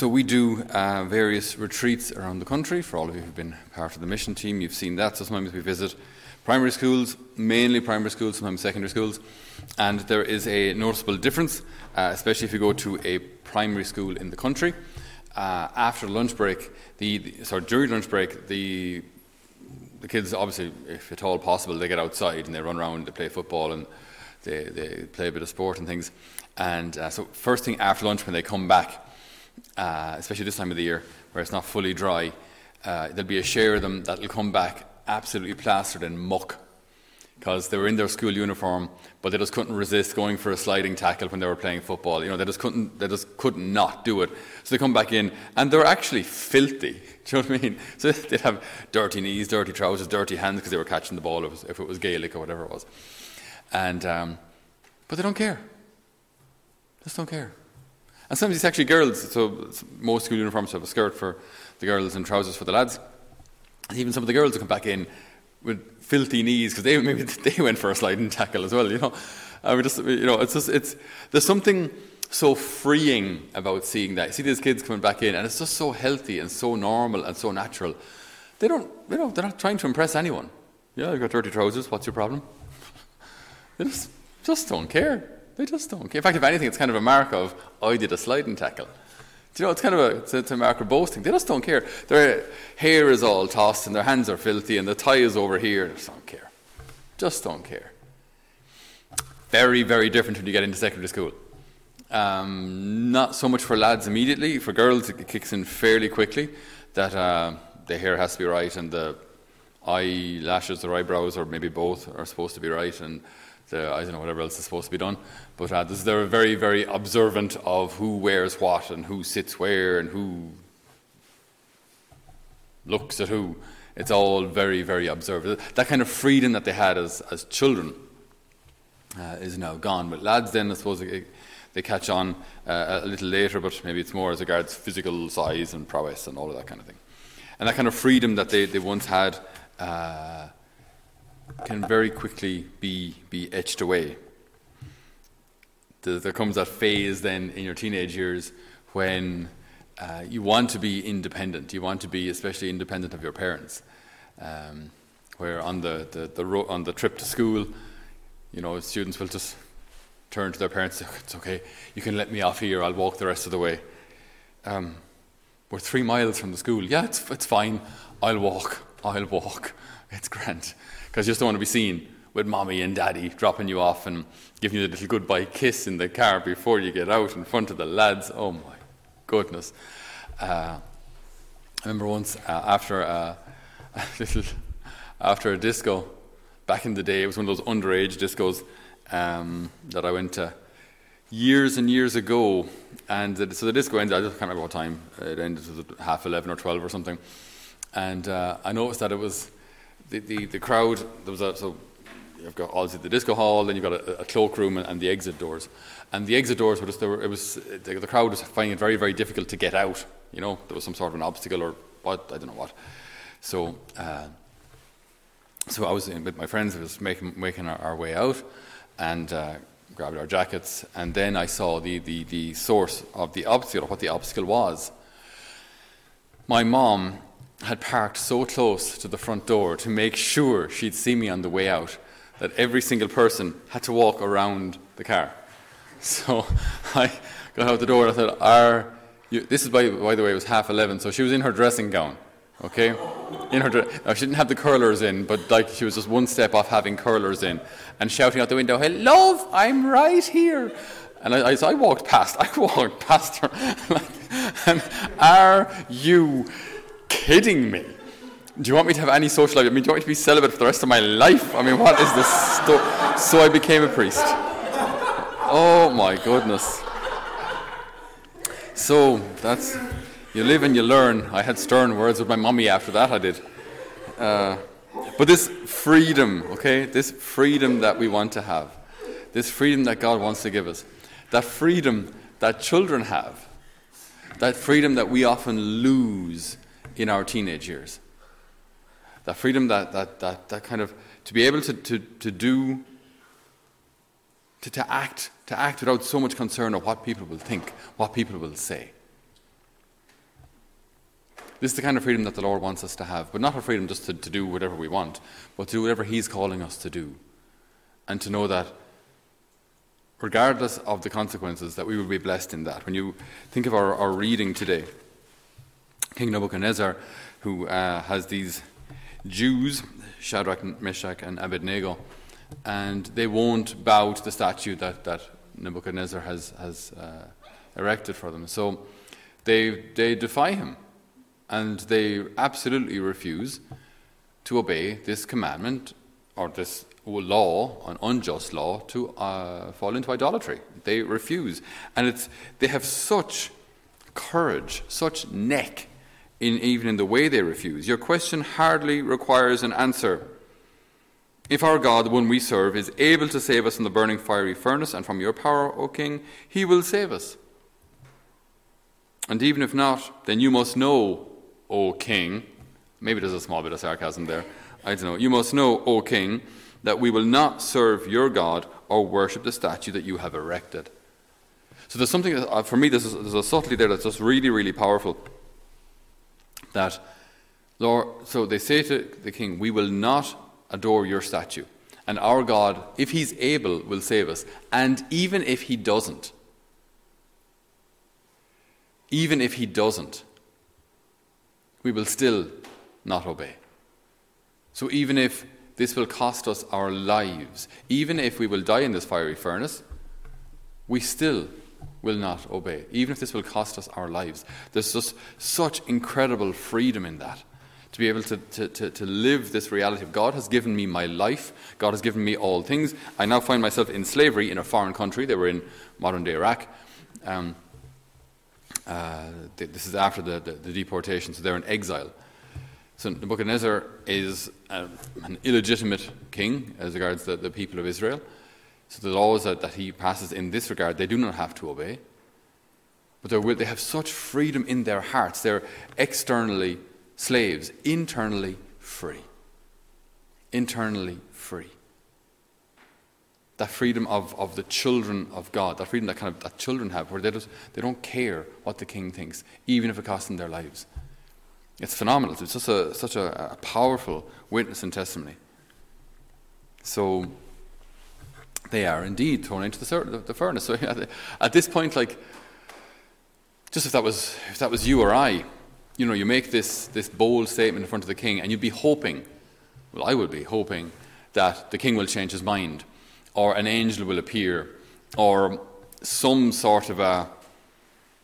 So we do uh, various retreats around the country. For all of you who've been part of the mission team, you've seen that. So sometimes we visit primary schools, mainly primary schools, sometimes secondary schools, and there is a noticeable difference, uh, especially if you go to a primary school in the country. Uh, after lunch break, the, the sorry during lunch break, the the kids obviously, if at all possible, they get outside and they run around, they play football and they, they play a bit of sport and things. And uh, so first thing after lunch when they come back, uh, especially this time of the year where it's not fully dry, uh, there'll be a share of them that'll come back absolutely plastered in muck because they were in their school uniform, but they just couldn't resist going for a sliding tackle when they were playing football. You know, they just couldn't, they just could not do it. So they come back in, and they're actually filthy. Do you know what I mean? So they'd have dirty knees, dirty trousers, dirty hands because they were catching the ball if it was, if it was Gaelic or whatever it was. And um, but they don't care. Just don't care. And sometimes it's actually girls. So most school uniforms have a skirt for the girls and trousers for the lads. And even some of the girls come back in with filthy knees because they maybe they went for a sliding tackle as well. You know, I mean, just you know, it's just it's there's something so freeing about seeing that. You see these kids coming back in, and it's just so healthy and so normal and so natural. They don't, you know, they're not trying to impress anyone. Yeah, you've got dirty trousers. What's your problem? they just just don't care. They just don't care. In fact, if anything, it's kind of a mark of I did a sliding tackle. Do you know, it's kind of a, it's a, it's a mark of boasting. They just don't care. Their hair is all tossed and their hands are filthy and the tie is over here. They just don't care. Just don't care. Very, very different when you get into secondary school. Um, not so much for lads immediately. For girls, it kicks in fairly quickly that uh, the hair has to be right and the eyelashes or eyebrows, or maybe both, are supposed to be right. And the, I don't know, whatever else is supposed to be done. But uh, this, they're very, very observant of who wears what and who sits where and who looks at who. It's all very, very observant. That kind of freedom that they had as, as children uh, is now gone. But lads, then, I suppose, they, they catch on uh, a little later, but maybe it's more as regards physical size and prowess and all of that kind of thing. And that kind of freedom that they, they once had. Uh, can very quickly be, be etched away. There comes that phase then in your teenage years when uh, you want to be independent. You want to be especially independent of your parents. Um, where on the, the, the ro- on the trip to school, you know, students will just turn to their parents and say, It's okay, you can let me off here, I'll walk the rest of the way. Um, we're three miles from the school. Yeah, it's, it's fine, I'll walk, I'll walk. It's grand because you just don't want to be seen with mommy and daddy dropping you off and giving you the little goodbye kiss in the car before you get out in front of the lads. Oh my goodness. Uh, I remember once uh, after uh, a little, after a disco, back in the day, it was one of those underage discos um, that I went to years and years ago. And so the disco ended, I just can't remember what time, it ended, it was half 11 or 12 or something. And uh, I noticed that it was the, the, the crowd, there was a, so you've got obviously the disco hall, then you've got a, a cloakroom and, and, the exit doors. And the exit doors were just, it was, the, the, crowd was finding it very, very difficult to get out. You know, there was some sort of an obstacle or what, I don't know what. So, uh, so I was with my friends, I was making, making our, our way out and uh, grabbed our jackets. And then I saw the, the, the source of the obstacle, what the obstacle was. My mom had parked so close to the front door to make sure she'd see me on the way out that every single person had to walk around the car. So I got out the door and I said, Are you, this is by, by the way, it was half 11, so she was in her dressing gown, okay? In her now, she didn't have the curlers in, but like she was just one step off having curlers in and shouting out the window, Hey, love, I'm right here. And I, I, so I walked past, I walked past her. and are you kidding me? Do you want me to have any social life? I mean, do you want me to be celibate for the rest of my life? I mean, what is this? Sto- so I became a priest. Oh my goodness. So that's, you live and you learn. I had stern words with my mummy after that, I did. Uh, but this freedom, okay, this freedom that we want to have, this freedom that God wants to give us, that freedom that children have, that freedom that we often lose in our teenage years. That freedom, that, that, that, that kind of, to be able to, to, to do, to, to act, to act without so much concern of what people will think, what people will say. This is the kind of freedom that the Lord wants us to have, but not a freedom just to, to do whatever we want, but to do whatever He's calling us to do. And to know that regardless of the consequences, that we will be blessed in that. When you think of our, our reading today, King Nebuchadnezzar, who uh, has these Jews, Shadrach, Meshach, and Abednego, and they won't bow to the statue that, that Nebuchadnezzar has, has uh, erected for them. So they, they defy him, and they absolutely refuse to obey this commandment or this law, an unjust law, to uh, fall into idolatry. They refuse. And it's, they have such courage, such neck, in, even in the way they refuse. Your question hardly requires an answer. If our God, the one we serve, is able to save us from the burning fiery furnace and from your power, O king, he will save us. And even if not, then you must know, O king, maybe there's a small bit of sarcasm there, I don't know, you must know, O king, that we will not serve your God or worship the statue that you have erected. So there's something, uh, for me, there's a, there's a subtlety there that's just really, really powerful. That, Lord, so they say to the king, We will not adore your statue. And our God, if he's able, will save us. And even if he doesn't, even if he doesn't, we will still not obey. So even if this will cost us our lives. Even if we will die in this fiery furnace, we still will not obey, even if this will cost us our lives. There's just such incredible freedom in that. To be able to, to, to, to, live this reality of God has given me my life, God has given me all things. I now find myself in slavery in a foreign country. They were in modern day Iraq. Um, uh, this is after the, the, the deportation, so they're in exile. So Nebuchadnezzar is um, an illegitimate king as regards the, the people of Israel. So the laws that, that he passes in this regard, they do not have to obey. But they have such freedom in their hearts. They're externally slaves, internally free. Internally free. That freedom of, of the children of God, that freedom that kind of that children have, where they, just, they don't care what the king thinks, even if it costs them their lives. It's phenomenal. It's just a, such a, a powerful witness and testimony. So they are indeed thrown into the, the furnace. So at this point, like, just if that was if that was you or I, you know, you make this this bold statement in front of the king, and you'd be hoping, well, I would be hoping that the king will change his mind, or an angel will appear, or some sort of a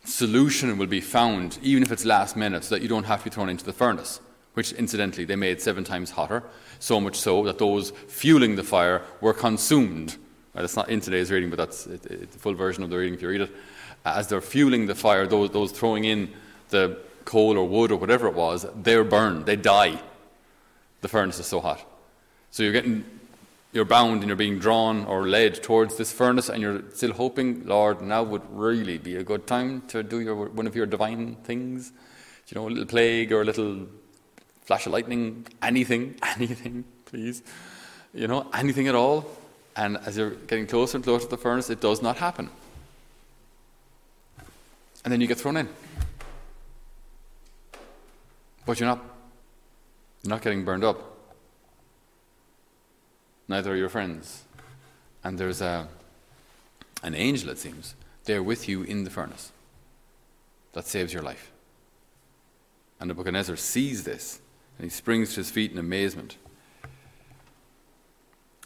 solution will be found, even if it's last minute, so that you don't have to be thrown into the furnace, which incidentally they made seven times hotter, so much so that those fueling the fire were consumed. That's not in today's reading, but that's it, it, the full version of the reading if you read it. As they're fueling the fire, those, those throwing in the coal or wood or whatever it was, they're burned, they die. The furnace is so hot. So you're getting you're bound and you're being drawn or led towards this furnace and you're still hoping, Lord, now would really be a good time to do your, one of your divine things. You know, a little plague or a little flash of lightning, anything, anything, please. You know, anything at all. And as you're getting closer and closer to the furnace, it does not happen. And then you get thrown in. But you're not, you're not getting burned up neither are your friends. And there's a, an angel, it seems, there with you in the furnace that saves your life. And Nebuchadnezzar sees this and he springs to his feet in amazement.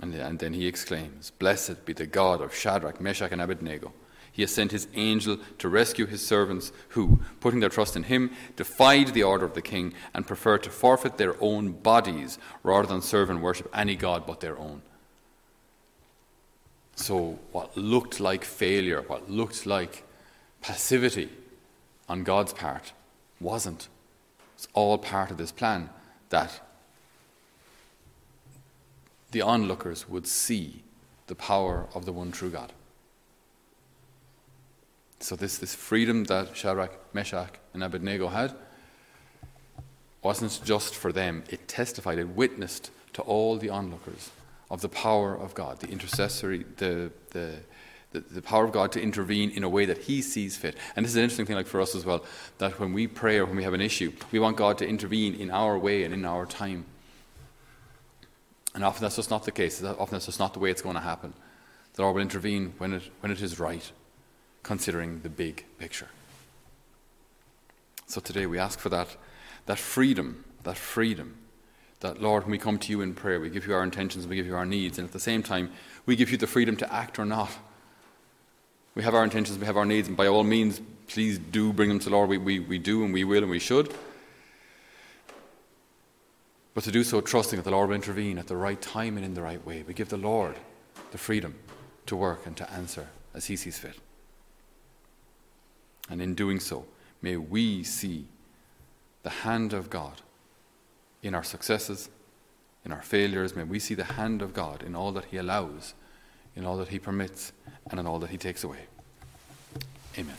And, and then he exclaims, Blessed be the God of Shadrach, Meshach, and Abednego he has sent his angel to rescue his servants who, putting their trust in him, defied the order of the king and preferred to forfeit their own bodies rather than serve and worship any god but their own. So, what looked like failure, what looked like passivity on God's part, wasn't. It's all part of this plan that the onlookers would see the power of the one true God. So this, this freedom that Shadrach, Meshach, and Abednego had wasn't just for them. It testified, it witnessed to all the onlookers of the power of God, the intercessory, the, the, the, the power of God to intervene in a way that He sees fit. And this is an interesting thing, like for us as well, that when we pray or when we have an issue, we want God to intervene in our way and in our time. And often that's just not the case. Often that's just not the way it's going to happen. The Lord will intervene when it, when it is right, considering the big picture. So today we ask for that, that freedom, that freedom. That, Lord, when we come to you in prayer, we give you our intentions, we give you our needs, and at the same time, we give you the freedom to act or not. We have our intentions, we have our needs, and by all means, please do bring them to the Lord. We, we, we do, and we will, and we should. But to do so trusting that the Lord will intervene at the right time and in the right way. We give the Lord the freedom to work and to answer as He sees fit. And in doing so, may we see the hand of God in our successes, in our failures. May we see the hand of God in all that He allows, in all that He permits, and in all that He takes away. Amen.